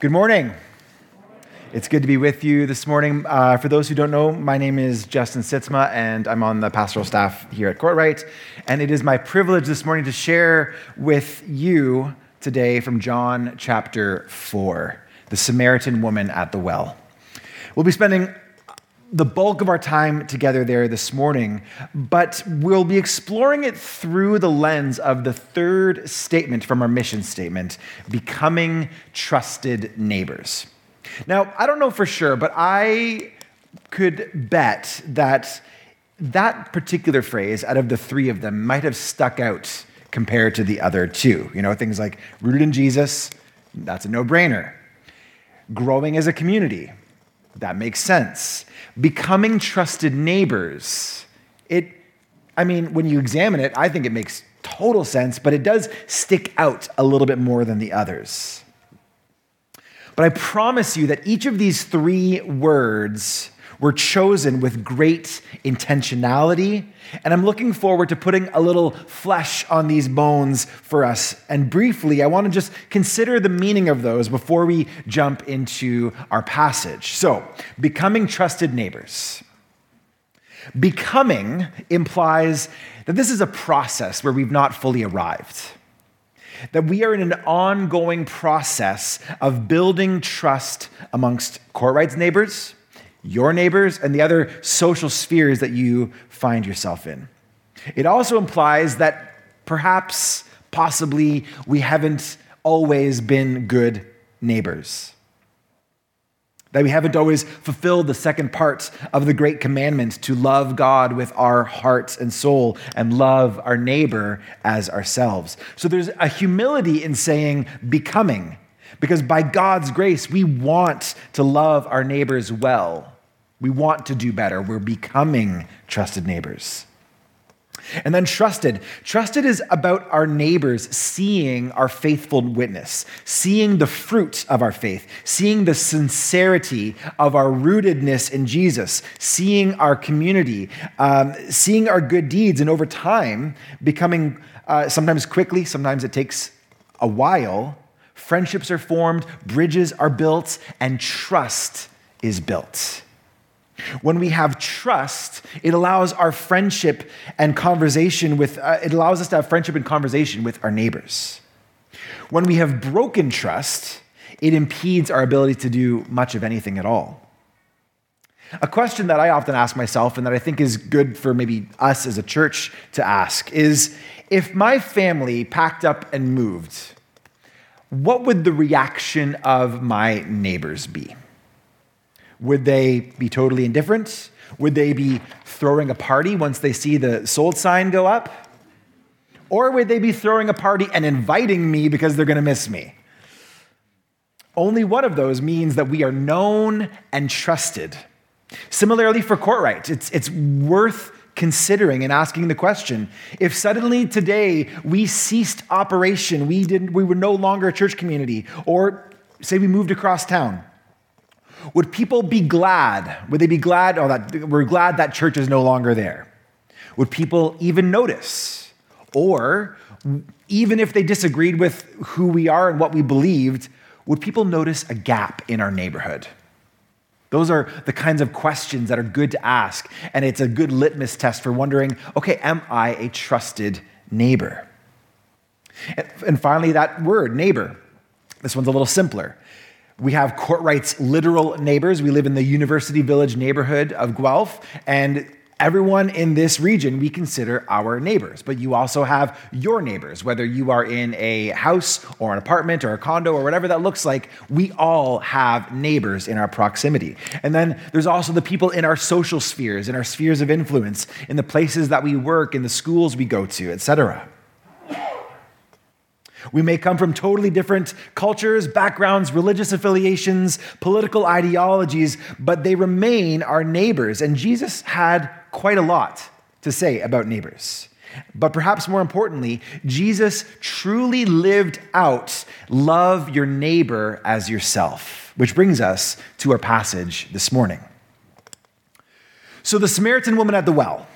Good morning. It's good to be with you this morning. Uh, for those who don't know, my name is Justin Sitzma, and I'm on the pastoral staff here at Courtright. And it is my privilege this morning to share with you today from John chapter 4, the Samaritan woman at the well. We'll be spending the bulk of our time together there this morning, but we'll be exploring it through the lens of the third statement from our mission statement becoming trusted neighbors. Now, I don't know for sure, but I could bet that that particular phrase out of the three of them might have stuck out compared to the other two. You know, things like rooted in Jesus, that's a no brainer. Growing as a community, that makes sense. Becoming trusted neighbors, it, I mean, when you examine it, I think it makes total sense, but it does stick out a little bit more than the others. But I promise you that each of these three words were chosen with great intentionality. And I'm looking forward to putting a little flesh on these bones for us. And briefly, I want to just consider the meaning of those before we jump into our passage. So, becoming trusted neighbors. Becoming implies that this is a process where we've not fully arrived that we are in an ongoing process of building trust amongst Courtright's neighbors, your neighbors, and the other social spheres that you find yourself in. It also implies that perhaps, possibly, we haven't always been good neighbors. That we haven't always fulfilled the second part of the great commandment to love God with our hearts and soul and love our neighbor as ourselves. So there's a humility in saying becoming, because by God's grace, we want to love our neighbors well. We want to do better. We're becoming trusted neighbors. And then trusted. Trusted is about our neighbors seeing our faithful witness, seeing the fruit of our faith, seeing the sincerity of our rootedness in Jesus, seeing our community, um, seeing our good deeds, and over time, becoming uh, sometimes quickly, sometimes it takes a while. Friendships are formed, bridges are built, and trust is built. When we have trust, it allows our friendship and conversation with, uh, it allows us to have friendship and conversation with our neighbors. When we have broken trust, it impedes our ability to do much of anything at all. A question that I often ask myself, and that I think is good for maybe us as a church to ask, is if my family packed up and moved, what would the reaction of my neighbors be? Would they be totally indifferent? Would they be throwing a party once they see the sold sign go up? Or would they be throwing a party and inviting me because they're going to miss me? Only one of those means that we are known and trusted. Similarly, for Courtright, it's, it's worth considering and asking the question if suddenly today we ceased operation, we, didn't, we were no longer a church community, or say we moved across town, would people be glad? Would they be glad? Oh, that we're glad that church is no longer there. Would people even notice? Or even if they disagreed with who we are and what we believed, would people notice a gap in our neighborhood? Those are the kinds of questions that are good to ask. And it's a good litmus test for wondering okay, am I a trusted neighbor? And finally, that word, neighbor. This one's a little simpler. We have Courtright's literal neighbors. We live in the University Village neighborhood of Guelph, and everyone in this region we consider our neighbors. But you also have your neighbors, whether you are in a house or an apartment or a condo or whatever that looks like, we all have neighbors in our proximity. And then there's also the people in our social spheres, in our spheres of influence, in the places that we work, in the schools we go to, etc. We may come from totally different cultures, backgrounds, religious affiliations, political ideologies, but they remain our neighbors. And Jesus had quite a lot to say about neighbors. But perhaps more importantly, Jesus truly lived out love your neighbor as yourself, which brings us to our passage this morning. So, the Samaritan woman at the well.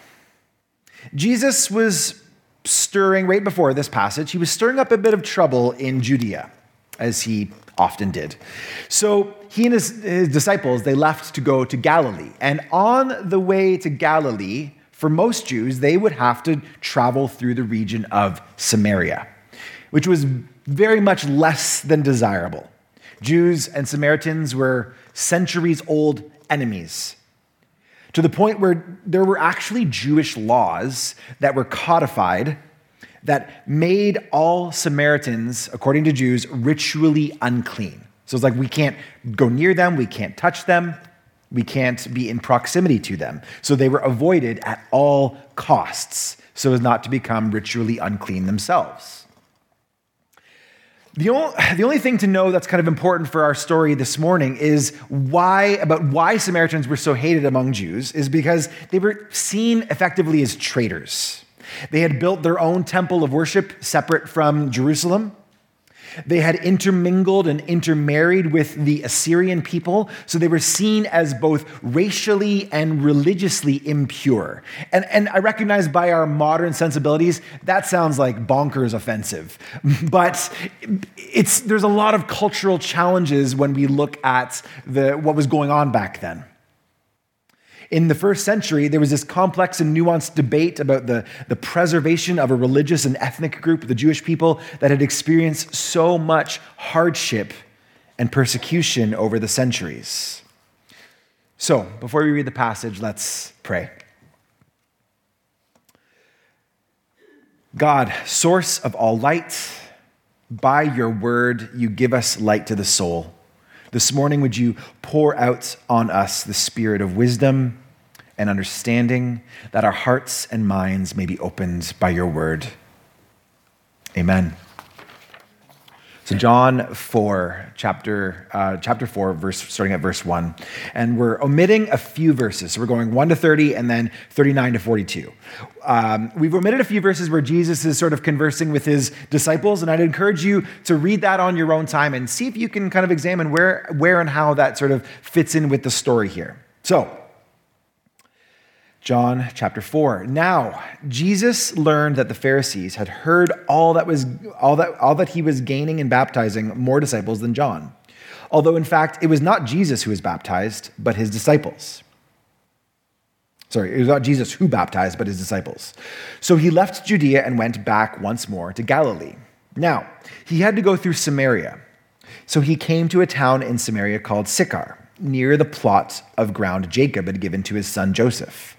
Jesus was stirring, right before this passage, he was stirring up a bit of trouble in Judea. as he often did. So he and his, his, disciples, they left to go to Galilee. And on the way to Galilee, for most Jews, they would have to travel through the region of Samaria, which was very much less than desirable. Jews and Samaritans were centuries old enemies to the point where there were actually Jewish laws that were codified that made all Samaritans, according to Jews, ritually unclean. So it's like we can't go near them, we can't touch them, we can't be in proximity to them. So they were avoided at all costs so as not to become ritually unclean themselves. The only, the only thing to know that's kind of important for our story this morning is why, about why Samaritans were so hated among Jews, is because they were seen effectively as traitors. They had built their own temple of worship separate from Jerusalem. They had intermingled and intermarried with the Assyrian people, so they were seen as both racially and religiously impure. And, and I recognize by our modern sensibilities, that sounds like bonkers offensive. But it's, there's a lot of cultural challenges when we look at the, what was going on back then. In the first century, there was this complex and nuanced debate about the, the preservation of a religious and ethnic group, the Jewish people, that had experienced so much hardship and persecution over the centuries. So, before we read the passage, let's pray. God, source of all light, by your word, you give us light to the soul. This morning, would you pour out on us the spirit of wisdom and understanding, that our hearts and minds may be opened by your word? Amen. So John 4, chapter, uh, chapter 4, verse, starting at verse 1. And we're omitting a few verses. So we're going 1 to 30 and then 39 to 42. Um, we've omitted a few verses where Jesus is sort of conversing with his disciples, and I'd encourage you to read that on your own time and see if you can kind of examine where, where and how that sort of fits in with the story here. So, John chapter 4. Now, Jesus learned that the Pharisees had heard all that, was, all, that, all that he was gaining and baptizing more disciples than John. Although, in fact, it was not Jesus who was baptized, but his disciples. Sorry, it was not Jesus who baptized, but his disciples. So he left Judea and went back once more to Galilee. Now, he had to go through Samaria. So he came to a town in Samaria called Sychar, near the plot of ground Jacob had given to his son Joseph.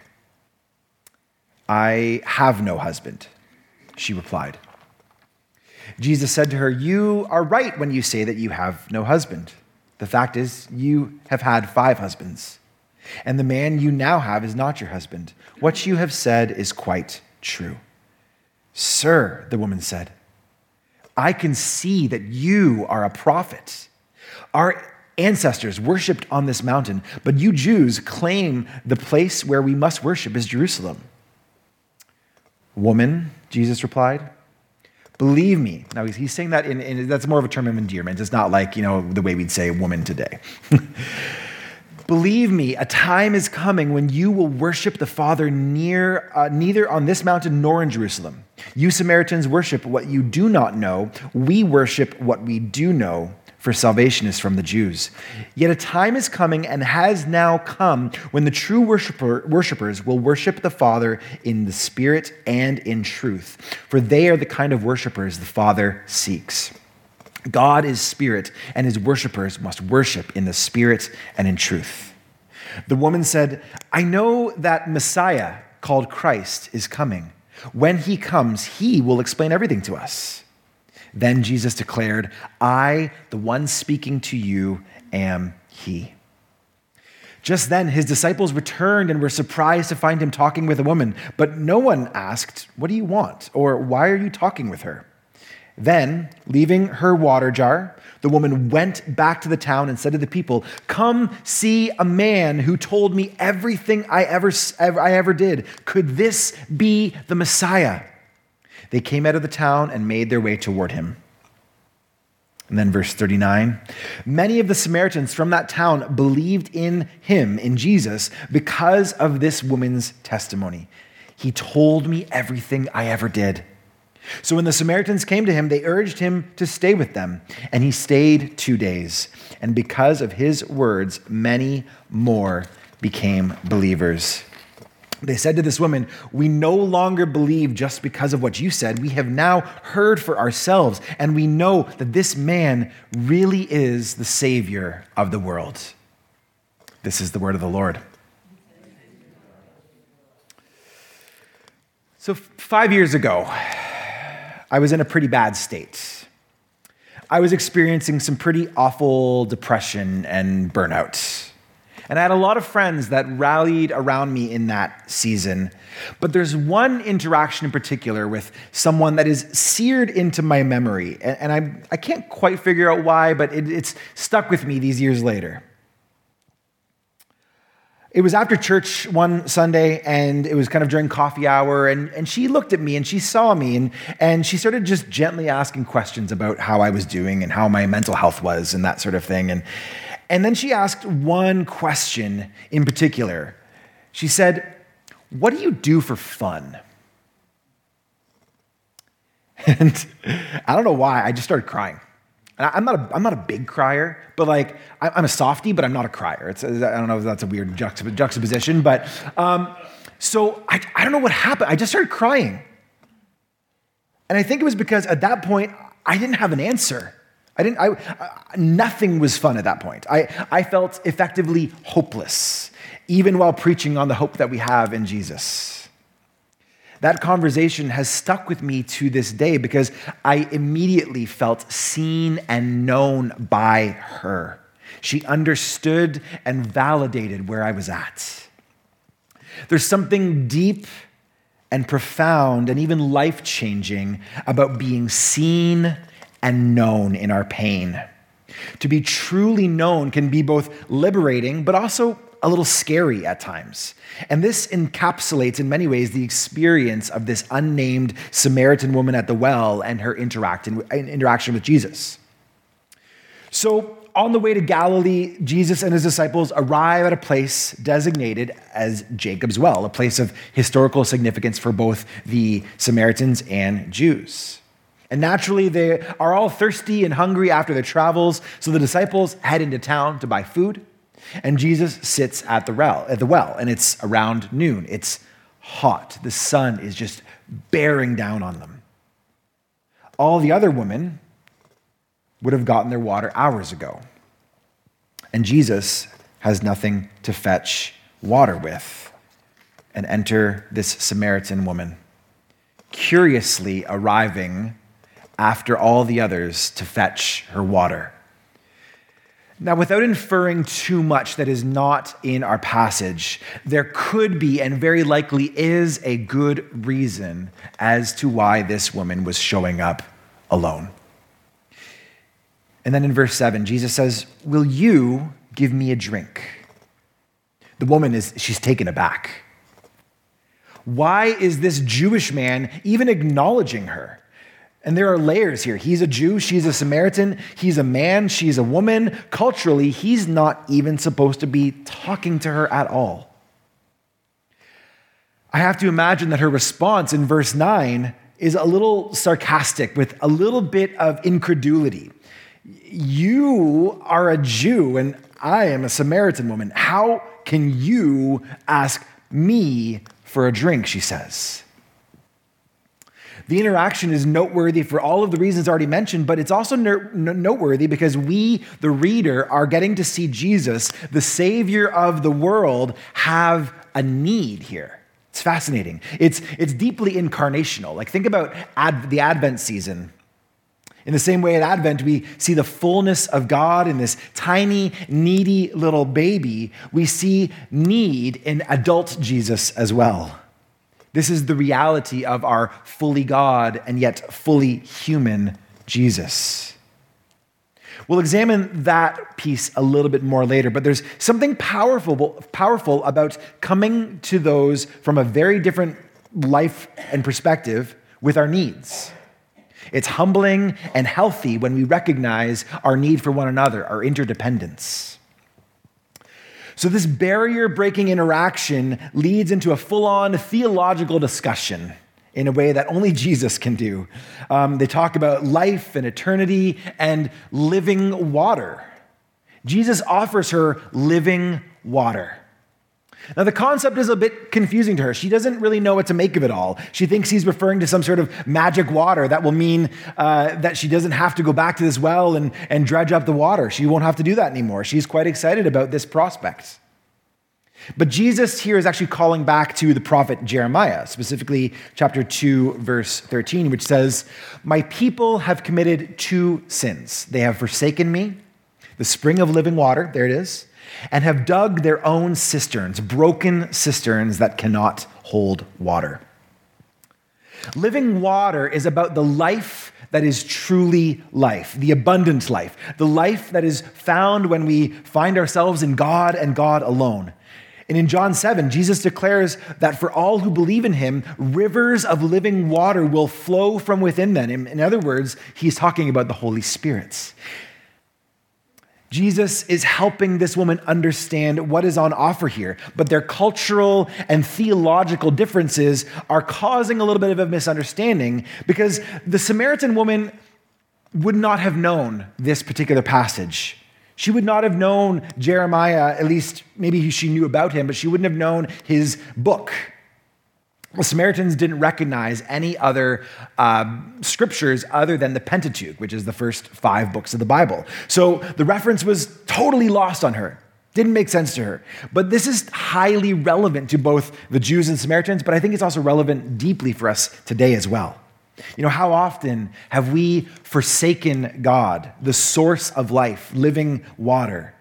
I have no husband, she replied. Jesus said to her, You are right when you say that you have no husband. The fact is, you have had five husbands, and the man you now have is not your husband. What you have said is quite true. Sir, the woman said, I can see that you are a prophet. Our ancestors worshiped on this mountain, but you Jews claim the place where we must worship is Jerusalem. Woman, Jesus replied, Believe me. Now, he's, saying that in, in, that's more of a term of endearment. It's not like, you know, the way we'd say woman today. Believe me, a time is coming when you will worship the Father near, uh, neither on this mountain nor in Jerusalem. You Samaritans worship what you do not know. We worship what we do know, for salvation is from the Jews. Yet a time is coming and has now come when the true worshiper, worshipers will worship the Father in the Spirit and in truth, for they are the kind of worshipers the Father seeks. God is spirit, and his worshipers must worship in the spirit and in truth. The woman said, I know that Messiah, called Christ, is coming. When he comes, he will explain everything to us. Then Jesus declared, I, the one speaking to you, am he. Just then, his disciples returned and were surprised to find him talking with a woman, but no one asked, What do you want? or Why are you talking with her? Then, leaving her water jar, the woman went back to the town and said to the people, Come see a man who told me everything I ever, I ever did. Could this be the Messiah? They came out of the town and made their way toward him. And then verse 39 Many of the Samaritans from that town believed in him, in Jesus, because of this woman's testimony. He told me everything I ever did. So when the Samaritans came to him, they urged him to stay with them. And he stayed two days. And because of his words, many more became believers. They said to this woman, We no longer believe just because of what you said. We have now heard for ourselves, and we know that this man really is the Savior of the world. This is the word of the Lord. So, five years ago, I was in a pretty bad state. I was experiencing some pretty awful depression and burnout. And I had a lot of friends that rallied around me in that season. But there's one interaction in particular with someone that is seared into my memory. And, I, I can't quite figure out why, but it, it's stuck with me these years later. It was after church one Sunday, and it was kind of during coffee hour, and, and she looked at me and she saw me, and, and she started just gently asking questions about how I was doing and how my mental health was and that sort of thing. And, and then she asked one question in particular. She said, What do you do for fun? And I don't know why, I just started crying. I'm not, a, I'm not a big crier, but like, I'm a softie, but I'm not a crier. It's, I don't know if that's a weird juxtaposition, but um, so I, I don't know what happened. I just started crying. And I think it was because at that point, I didn't have an answer. I didn't, I, nothing was fun at that point. I, I felt effectively hopeless, even while preaching on the hope that we have in Jesus. That conversation has stuck with me to this day because I immediately felt seen and known by her. She understood and validated where I was at. There's something deep and profound and even life changing about being seen and known in our pain. To be truly known can be both liberating, but also a little scary at times. And this encapsulates, in many ways, the experience of this unnamed Samaritan woman at the well and her interaction with Jesus. So, on the way to Galilee, Jesus and his disciples arrive at a place designated as Jacob's Well, a place of historical significance for both the Samaritans and Jews. And naturally, they are all thirsty and hungry after their travels. So the disciples head into town to buy food. And Jesus sits at the well, at the well, and it's around noon. It's hot. The sun is just bearing down on them. All the other women would have gotten their water hours ago. And Jesus has nothing to fetch water with. And enter this Samaritan woman, curiously arriving after all the others to fetch her water. Now, without inferring too much that is not in our passage, there could be and very likely is a good reason as to why this woman was showing up alone. And then in verse 7, Jesus says, Will you give me a drink? The woman is, she's taken aback. Why is this Jewish man even acknowledging her? And there are layers here. He's a Jew, she's a Samaritan, he's a man, she's a woman. Culturally, he's not even supposed to be talking to her at all. I have to imagine that her response in verse 9 is a little sarcastic with a little bit of incredulity. You are a Jew and I am a Samaritan woman. How can you ask me for a drink? She says. The interaction is noteworthy for all of the reasons already mentioned, but it's also noteworthy because we, the reader, are getting to see Jesus, the Savior of the world, have a need here. It's fascinating. It's, it's deeply incarnational. Like, think about ad, the Advent season. In the same way at Advent, we see the fullness of God in this tiny, needy little baby. We see need in adult Jesus as well. This is the reality of our fully God and yet fully human Jesus. We'll examine that piece a little bit more later, but there's something powerful, powerful about coming to those from a very different life and perspective with our needs. It's humbling and healthy when we recognize our need for one another, our interdependence. So, this barrier breaking interaction leads into a full on theological discussion in a way that only Jesus can do. Um, they talk about life and eternity and living water. Jesus offers her living water. Now, the concept is a bit confusing to her. She doesn't really know what to make of it all. She thinks he's referring to some sort of magic water that will mean uh, that she doesn't have to go back to this well and, and dredge up the water. She won't have to do that anymore. She's quite excited about this prospect. But Jesus here is actually calling back to the prophet Jeremiah, specifically chapter 2, verse 13, which says, My people have committed two sins. They have forsaken me, the spring of living water, there it is and have dug their own cisterns, broken cisterns that cannot hold water. Living water is about the life that is truly life, the abundant life, the life that is found when we find ourselves in God and God alone. And in John 7, Jesus declares that for all who believe in him, rivers of living water will flow from within them. In other words, he's talking about the Holy Spirits. Jesus is helping this woman understand what is on offer here, but their cultural and theological differences are causing a little bit of a misunderstanding because the Samaritan woman would not have known this particular passage. She would not have known Jeremiah, at least maybe she knew about him, but she wouldn't have known his book. The Samaritans didn't recognize any other uh, scriptures other than the Pentateuch, which is the first five books of the Bible. So the reference was totally lost on her. Didn't make sense to her. But this is highly relevant to both the Jews and Samaritans, but I think it's also relevant deeply for us today as well. You know, how often have we forsaken God, the source of life, living water?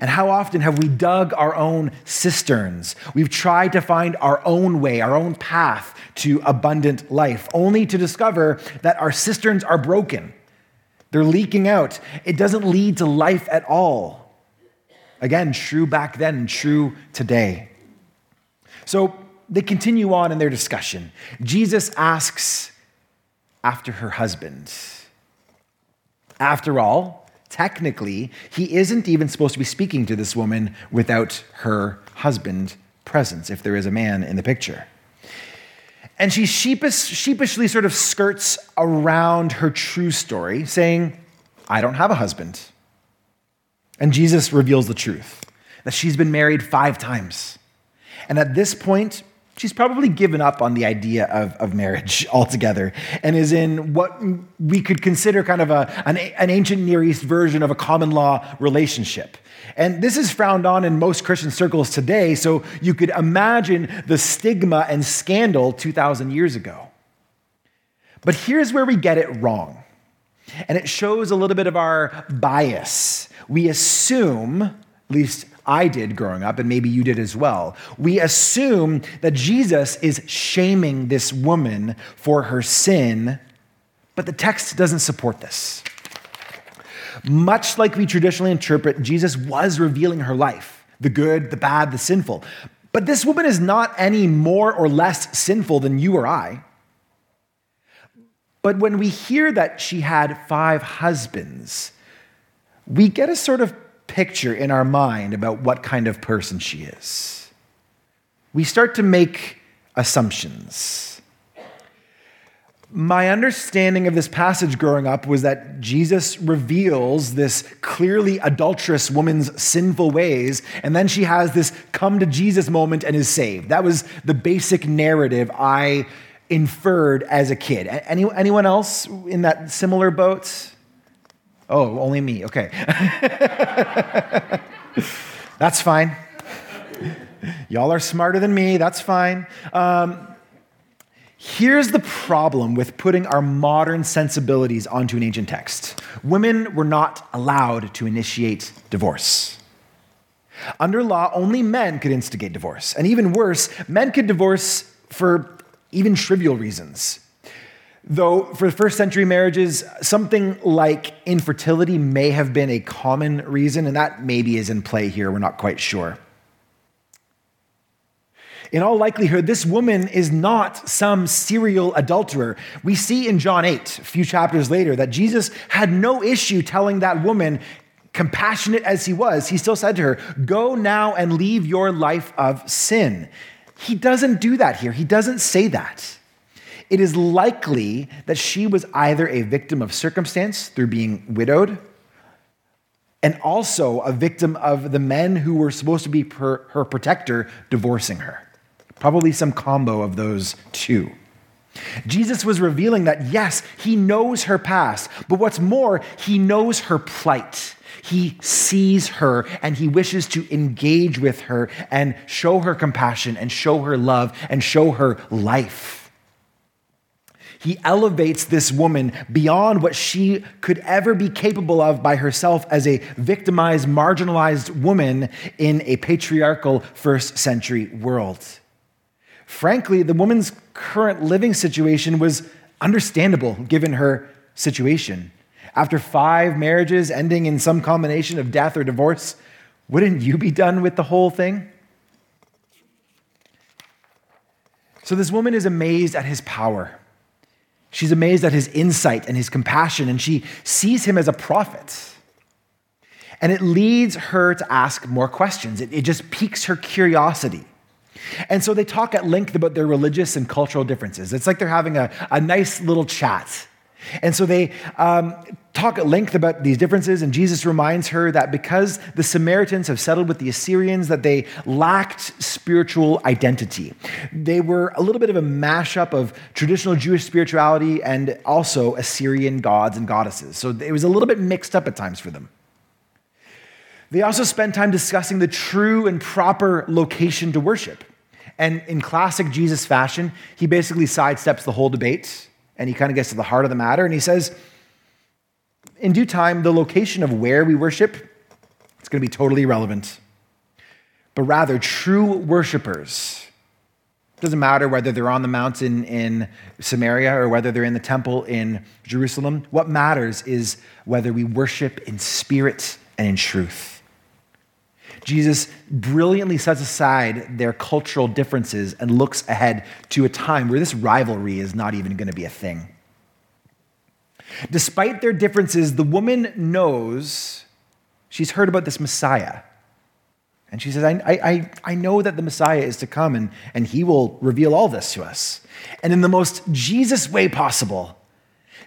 And how often have we dug our own cisterns? We've tried to find our own way, our own path to abundant life, only to discover that our cisterns are broken. They're leaking out. It doesn't lead to life at all. Again, true back then, true today. So they continue on in their discussion. Jesus asks after her husband. After all, technically, he isn't even supposed to be speaking to this woman without her husband present, if there is a man in the picture. And she sheepish, sheepishly sort of skirts around her true story, saying, I don't have a husband. And Jesus reveals the truth that she's been married five times. And at this point, she's probably given up on the idea of, of marriage altogether and is in what we could consider kind of a, an, an ancient Near East version of a common law relationship. And this is frowned on in most Christian circles today, so you could imagine the stigma and scandal 2,000 years ago. But here's where we get it wrong. And it shows a little bit of our bias. We assume, at least I did growing up, and maybe you did as well. We assume that Jesus is shaming this woman for her sin, but the text doesn't support this. Much like we traditionally interpret, Jesus was revealing her life the good, the bad, the sinful. But this woman is not any more or less sinful than you or I. But when we hear that she had five husbands, we get a sort of picture in our mind about what kind of person she is. We start to make assumptions my understanding of this passage growing up was that Jesus reveals this clearly adulterous woman's sinful ways, and then she has this come to Jesus moment and is saved. That was the basic narrative I inferred as a kid. Any, anyone else in that similar boat? Oh, only me. Okay. That's fine. Y'all are smarter than me. That's fine. Um, Here's the problem with putting our modern sensibilities onto an ancient text women were not allowed to initiate divorce. Under law, only men could instigate divorce. And even worse, men could divorce for even trivial reasons. Though for first century marriages, something like infertility may have been a common reason, and that maybe is in play here, we're not quite sure. In all likelihood, this woman is not some serial adulterer. We see in John 8, a few chapters later, that Jesus had no issue telling that woman, compassionate as he was, he still said to her, Go now and leave your life of sin. He doesn't do that here. He doesn't say that. It is likely that she was either a victim of circumstance through being widowed, and also a victim of the men who were supposed to be her, her protector divorcing her. Probably some combo of those two. Jesus was revealing that, yes, he knows her past, but what's more, he knows her plight. He sees her and he wishes to engage with her and show her compassion and show her love and show her life. He elevates this woman beyond what she could ever be capable of by herself as a victimized, marginalized woman in a patriarchal first century world. Frankly, the woman's current living situation was understandable given her situation. After five marriages ending in some combination of death or divorce, wouldn't you be done with the whole thing? So, this woman is amazed at his power. She's amazed at his insight and his compassion, and she sees him as a prophet. And it leads her to ask more questions. It, it just piques her curiosity. And so they talk at length about their religious and cultural differences. It's like they're having a, a nice little chat. And so they um, talk at length about these differences, and Jesus reminds her that because the Samaritans have settled with the Assyrians, that they lacked spiritual identity. They were a little bit of a mashup of traditional Jewish spirituality and also Assyrian gods and goddesses. So it was a little bit mixed up at times for them. They also spend time discussing the true and proper location to worship. And in classic Jesus fashion, he basically sidesteps the whole debate and he kind of gets to the heart of the matter and he says, in due time, the location of where we worship, it's going to be totally irrelevant. But rather, true worshipers, doesn't matter whether they're on the mountain in Samaria or whether they're in the temple in Jerusalem. What matters is whether we worship in spirit and in truth. Jesus brilliantly sets aside their cultural differences and looks ahead to a time where this rivalry is not even going to be a thing. Despite their differences, the woman knows she's heard about this Messiah. And she says, I, I, I know that the Messiah is to come and, and he will reveal all this to us. And in the most Jesus way possible,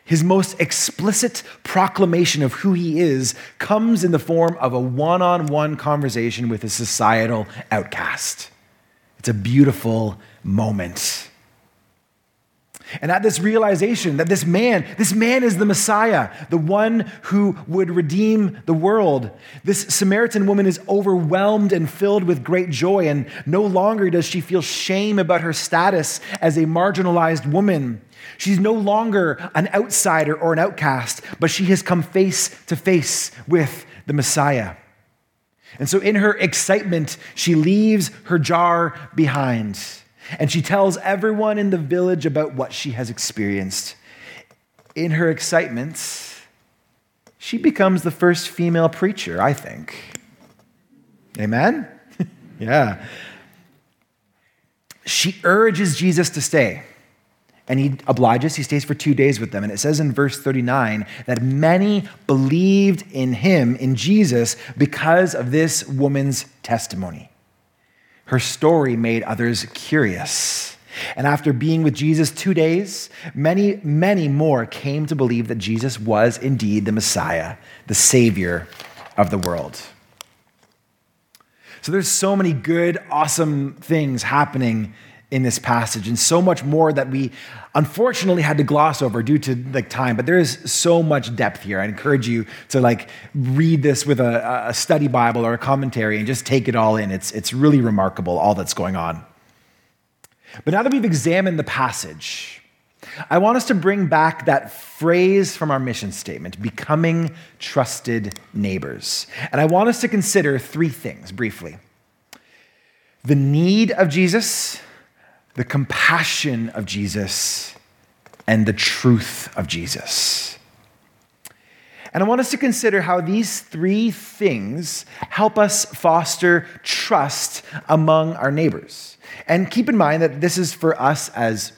his most explicit proclamation of who he is comes in the form of a one on one conversation with a societal outcast. It's a beautiful moment. And at this realization that this man, this man is the Messiah, the one who would redeem the world, this Samaritan woman is overwhelmed and filled with great joy. And no longer does she feel shame about her status as a marginalized woman. She's no longer an outsider or an outcast, but she has come face to face with the Messiah. And so, in her excitement, she leaves her jar behind and she tells everyone in the village about what she has experienced. In her excitement, she becomes the first female preacher, I think. Amen? yeah. She urges Jesus to stay. And he obliges. He stays for two days with them. And it says in verse 39 that many believed in him, in Jesus, because of this woman's testimony. Her story made others curious. And after being with Jesus two days, many, many more came to believe that Jesus was indeed the Messiah, the Savior of the world. So there's so many good, awesome things happening in this passage and so much more that we unfortunately had to gloss over due to like time but there is so much depth here. I encourage you to like read this with a, a study bible or a commentary and just take it all in. It's, it's really remarkable all that's going on. But now that we've examined the passage I want us to bring back that phrase from our mission statement becoming trusted neighbors. And I want us to consider three things briefly. The need of Jesus, the compassion of Jesus, and the truth of Jesus. And I want us to consider how these three things help us foster trust among our neighbors. And keep in mind that this is for us as,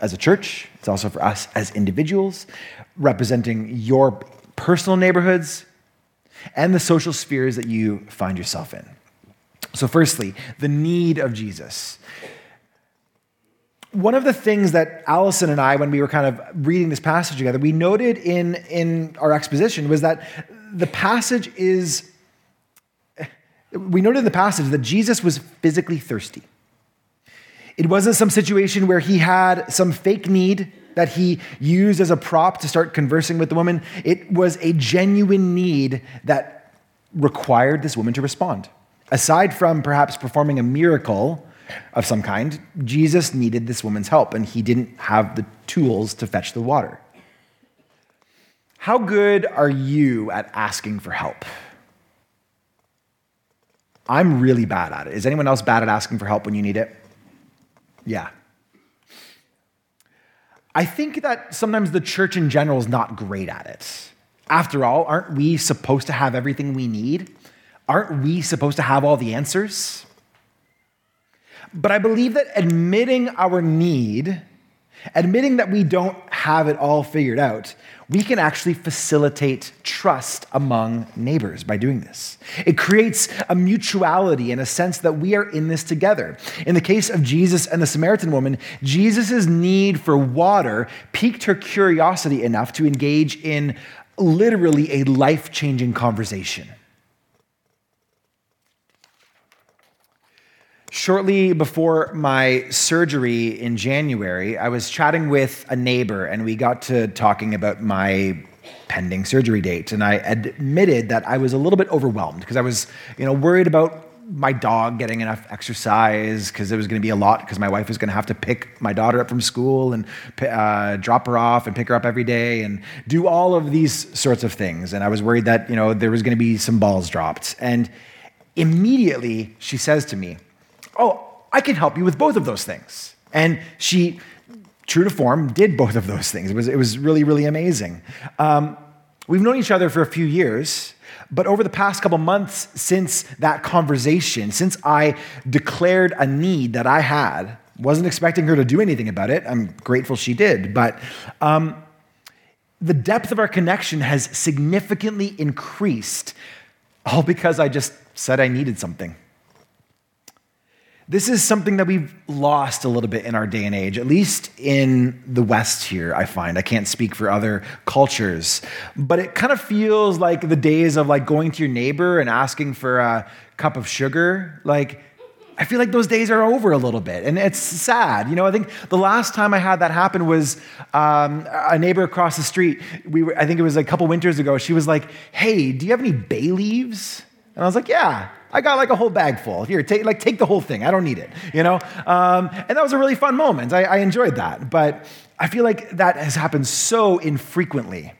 as a church, it's also for us as individuals, representing your personal neighborhoods and the social spheres that you find yourself in. So, firstly, the need of Jesus one of the things that Allison and I, when we were kind of reading this passage together, we noted in, in our exposition was that the passage is, we noted in the passage that Jesus was physically thirsty. It wasn't some situation where he had some fake need that he used as a prop to start conversing with the woman. It was a genuine need that required this woman to respond. Aside from perhaps performing a miracle, of some kind, Jesus needed this woman's help, and he didn't have the tools to fetch the water. How good are you at asking for help? I'm really bad at it. Is anyone else bad at asking for help when you need it? Yeah. I think that sometimes the church in general is not great at it. After all, aren't we supposed to have everything we need? Aren't we supposed to have all the answers? But I believe that admitting our need, admitting that we don't have it all figured out, we can actually facilitate trust among neighbors by doing this. It creates a mutuality and a sense that we are in this together. In the case of Jesus and the Samaritan woman, Jesus' need for water piqued her curiosity enough to engage in literally a life changing conversation. Shortly before my surgery in January, I was chatting with a neighbor and we got to talking about my pending surgery date. And I admitted that I was a little bit overwhelmed because I was, you know, worried about my dog getting enough exercise because it was going to be a lot because my wife was going to have to pick my daughter up from school and uh, drop her off and pick her up every day and do all of these sorts of things. And I was worried that, you know, there was going to be some balls dropped. And immediately she says to me, Oh, I can help you with both of those things. And she, true to form, did both of those things. It was, it was really, really amazing. Um, we've known each other for a few years, but over the past couple months since that conversation, since I declared a need that I had, wasn't expecting her to do anything about it. I'm grateful she did, but um, the depth of our connection has significantly increased, all because I just said I needed something. This is something that we've lost a little bit in our day and age, at least in the West here, I find. I can't speak for other cultures, but it kind of feels like the days of like going to your neighbor and asking for a cup of sugar. Like, I feel like those days are over a little bit, and it's sad. You know, I think the last time I had that happen was um, a neighbor across the street. We were, I think it was a couple winters ago. She was like, "Hey, do you have any bay leaves?" And I was like, "Yeah." I got like a whole bag full. Here, take like take the whole thing. I don't need it, you know. Um, and that was a really fun moment. I, I enjoyed that, but I feel like that has happened so infrequently.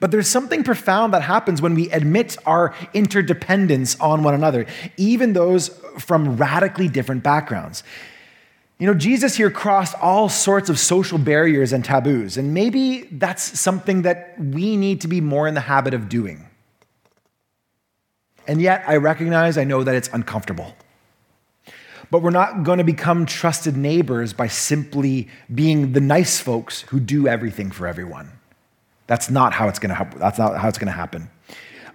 But there's something profound that happens when we admit our interdependence on one another, even those from radically different backgrounds. You know, Jesus here crossed all sorts of social barriers and taboos, and maybe that's something that we need to be more in the habit of doing. And yet, I recognize, I know that it's uncomfortable. But we're not going to become trusted neighbors by simply being the nice folks who do everything for everyone. That's not how it's going to happen. That's not how it's going to happen.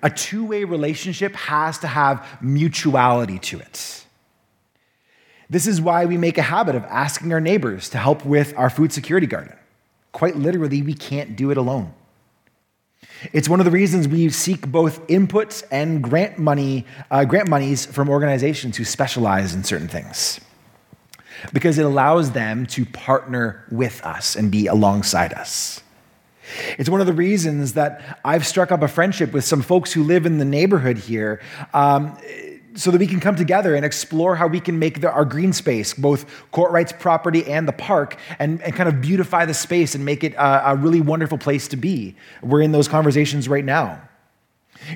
A two-way relationship has to have mutuality to it. This is why we make a habit of asking our neighbors to help with our food security garden. Quite literally, we can't do it alone. It's one of the reasons we seek both inputs and grant money, uh, grant monies from organizations who specialize in certain things, because it allows them to partner with us and be alongside us. It's one of the reasons that I've struck up a friendship with some folks who live in the neighborhood here. Um, so that we can come together and explore how we can make the, our green space, both Courtrights property and the park, and, and kind of beautify the space and make it a, a really wonderful place to be. We're in those conversations right now.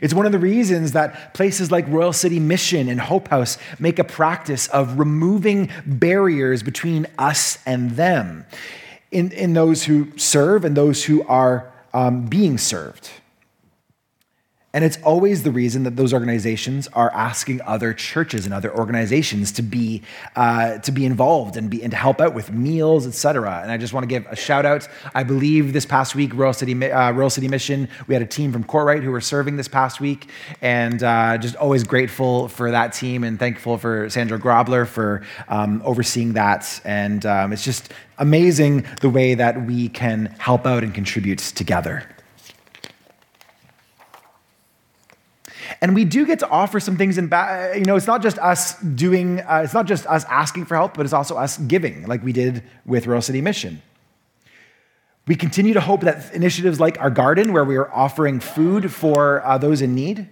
It's one of the reasons that places like Royal City Mission and Hope House make a practice of removing barriers between us and them in, in those who serve and those who are um, being served. And it's always the reason that those organizations are asking other churches and other organizations to be, uh, to be involved and, be, and to help out with meals, etc. And I just want to give a shout out. I believe this past week, Royal City, uh, Royal City Mission, we had a team from Courtright who were serving this past week. And uh, just always grateful for that team and thankful for Sandra Grobler for um, overseeing that. And um, it's just amazing the way that we can help out and contribute together. And we do get to offer some things in back. You know, it's not just us doing, uh, it's not just us asking for help, but it's also us giving, like we did with Royal City Mission. We continue to hope that initiatives like our garden, where we are offering food for uh, those in need,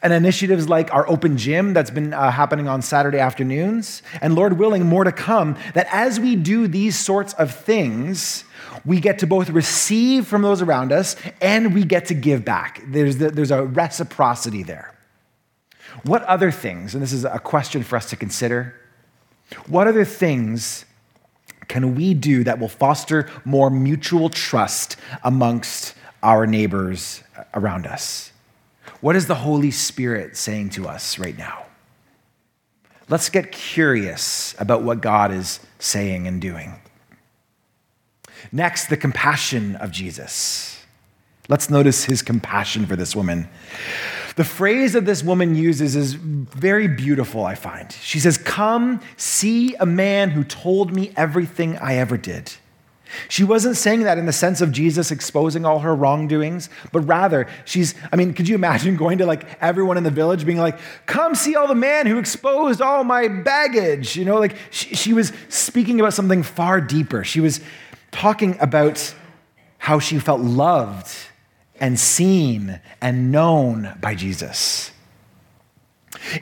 and initiatives like our open gym that's been uh, happening on Saturday afternoons, and Lord willing, more to come, that as we do these sorts of things, we get to both receive from those around us and we get to give back. There's, the, there's a reciprocity there. What other things, and this is a question for us to consider, what other things can we do that will foster more mutual trust amongst our neighbors around us? What is the Holy Spirit saying to us right now? Let's get curious about what God is saying and doing. Next, the compassion of Jesus. Let's notice his compassion for this woman. The phrase that this woman uses is very beautiful, I find. She says, Come, see a man who told me everything I ever did. She wasn't saying that in the sense of Jesus exposing all her wrongdoings, but rather, she's, I mean, could you imagine going to like everyone in the village being like, come see all the man who exposed all my baggage? You know, like she, she was speaking about something far deeper. She was talking about how she felt loved and seen and known by Jesus.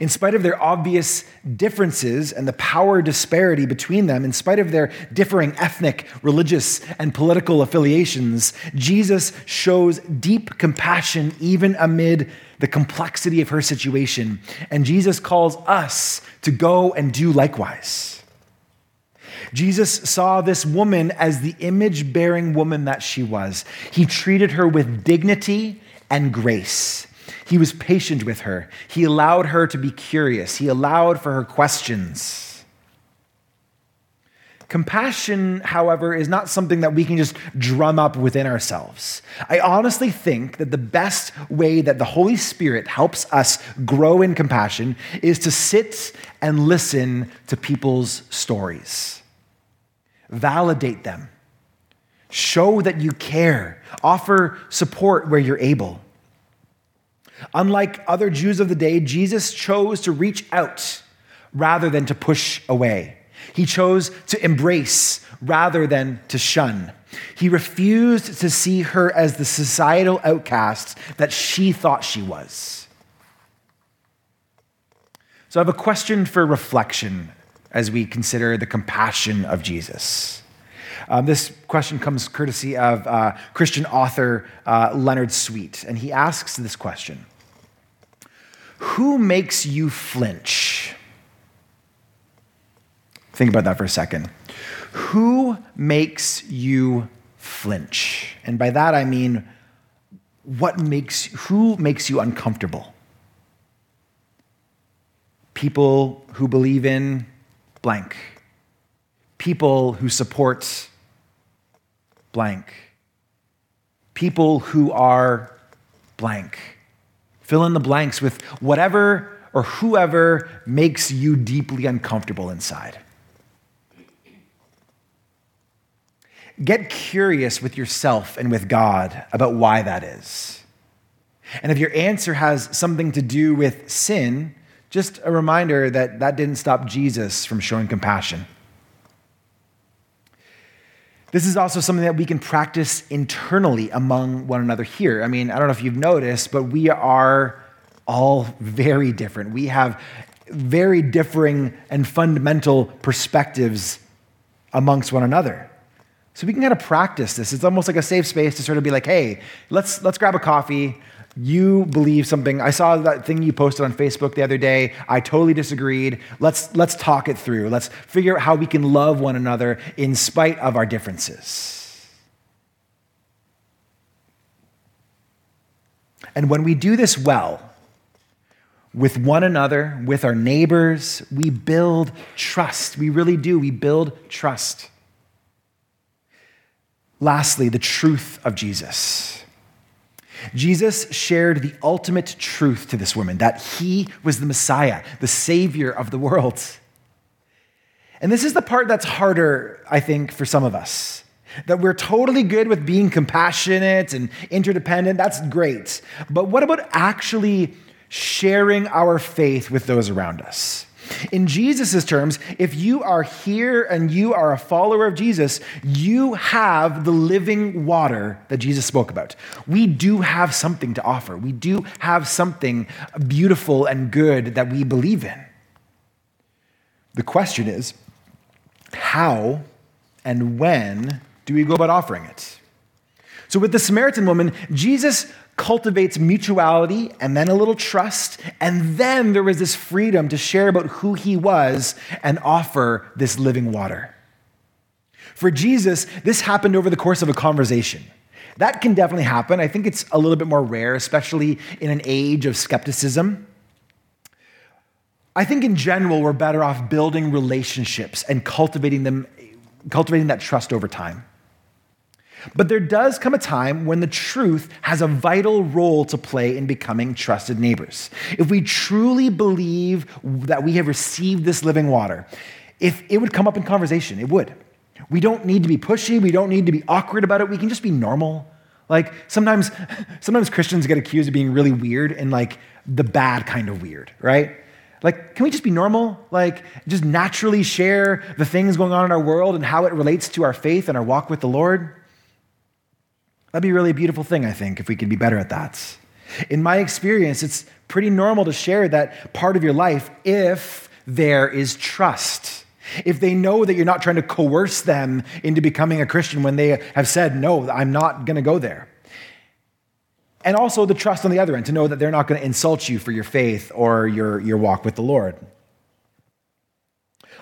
In spite of their obvious differences and the power disparity between them, in spite of their differing ethnic, religious, and political affiliations, Jesus shows deep compassion even amid the complexity of her situation. And Jesus calls us to go and do likewise. Jesus saw this woman as the image bearing woman that she was. He treated her with dignity and grace. He was patient with her. He allowed her to be curious. He allowed for her questions. Compassion, however, is not something that we can just drum up within ourselves. I honestly think that the best way that the Holy Spirit helps us grow in compassion is to sit and listen to people's stories validate them, show that you care, offer support where you're able. Unlike other Jews of the day, Jesus chose to reach out rather than to push away. He chose to embrace rather than to shun. He refused to see her as the societal outcast that she thought she was. So, I have a question for reflection as we consider the compassion of Jesus. Um, this question comes courtesy of uh, Christian author uh, Leonard Sweet, and he asks this question Who makes you flinch? Think about that for a second. Who makes you flinch? And by that I mean, what makes, who makes you uncomfortable? people who believe in blank, people who support blank, people who are blank. Fill in the blanks with whatever or whoever makes you deeply uncomfortable inside. Get curious with yourself and with God about why that is. And if your answer has something to do with sin, just a reminder that that didn't stop Jesus from showing compassion. This is also something that we can practice internally among one another here. I mean, I don't know if you've noticed, but we are all very different. We have very differing and fundamental perspectives amongst one another. So we can kind of practice this. It's almost like a safe space to sort of be like, hey, let's, let's grab a coffee. You believe something. I saw that thing you posted on Facebook the other day. I totally disagreed. Let's, let's talk it through. Let's figure out how we can love one another in spite of our differences. And when we do this well, with one another, with our neighbors, we build trust. We really do. We build trust. Lastly, the truth of Jesus. Jesus shared the ultimate truth to this woman that he was the Messiah, the Savior of the world. And this is the part that's harder, I think, for some of us. That we're totally good with being compassionate and interdependent. That's great. But what about actually sharing our faith with those around us? In Jesus' terms, if you are here and you are a follower of Jesus, you have the living water that Jesus spoke about. We do have something to offer. We do have something beautiful and good that we believe in. The question is how and when do we go about offering it? So, with the Samaritan woman, Jesus cultivates mutuality and then a little trust. And then there was this freedom to share about who he was and offer this living water. For Jesus, this happened over the course of a conversation. That can definitely happen. I think it's a little bit more rare, especially in an age of skepticism. I think in general, we're better off building relationships and cultivating them, cultivating that trust over time. But there does come a time when the truth has a vital role to play in becoming trusted neighbors. If we truly believe that we have received this living water, if it would come up in conversation, it would. We don't need to be pushy, we don't need to be awkward about it, we can just be normal. Like sometimes sometimes Christians get accused of being really weird and like the bad kind of weird, right? Like, can we just be normal? Like, just naturally share the things going on in our world and how it relates to our faith and our walk with the Lord? That'd be really a beautiful thing, I think, if we could be better at that. In my experience, it's pretty normal to share that part of your life if there is trust. If they know that you're not trying to coerce them into becoming a Christian when they have said, no, I'm not going to go there. And also the trust on the other end to know that they're not going to insult you for your faith or your, your walk with the Lord.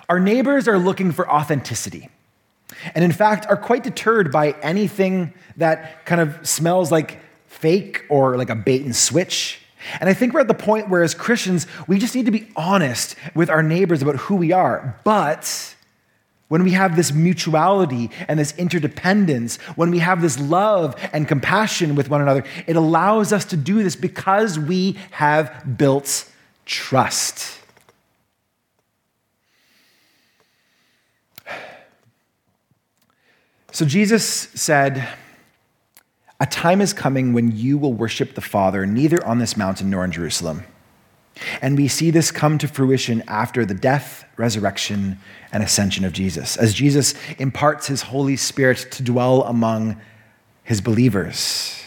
Our neighbors are looking for authenticity and in fact are quite deterred by anything that kind of smells like fake or like a bait and switch. And I think we're at the point where, as Christians, we just need to be honest with our neighbors about who we are. But when we have this mutuality and this interdependence, when we have this love and compassion with one another, it allows us to do this because we have built trust. So Jesus said, A time is coming when you will worship the Father, neither on this mountain nor in Jerusalem. And we see this come to fruition after the death, resurrection, and ascension of Jesus, as Jesus imparts his Holy Spirit to dwell among his believers.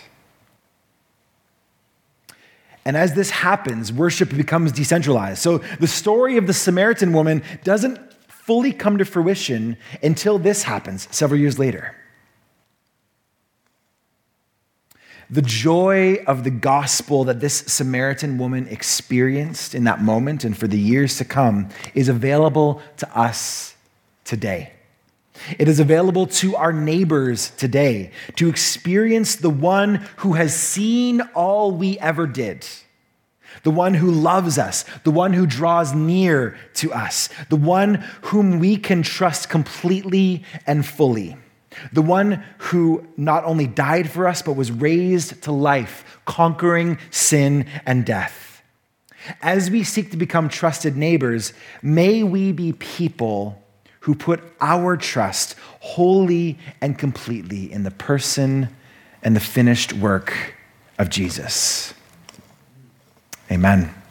And as this happens, worship becomes decentralized. So the story of the Samaritan woman doesn't fully come to fruition until this happens several years later. The joy of the gospel that this Samaritan woman experienced in that moment and for the years to come is available to us today. It is available to our neighbors today to experience the one who has seen all we ever did the one who loves us, the one who draws near to us, the one whom we can trust completely and fully, the one who not only died for us, but was raised to life, conquering sin and death. As we seek to become trusted neighbors, may we be people who put our trust wholly and completely in the person and the finished work of Jesus. Amen.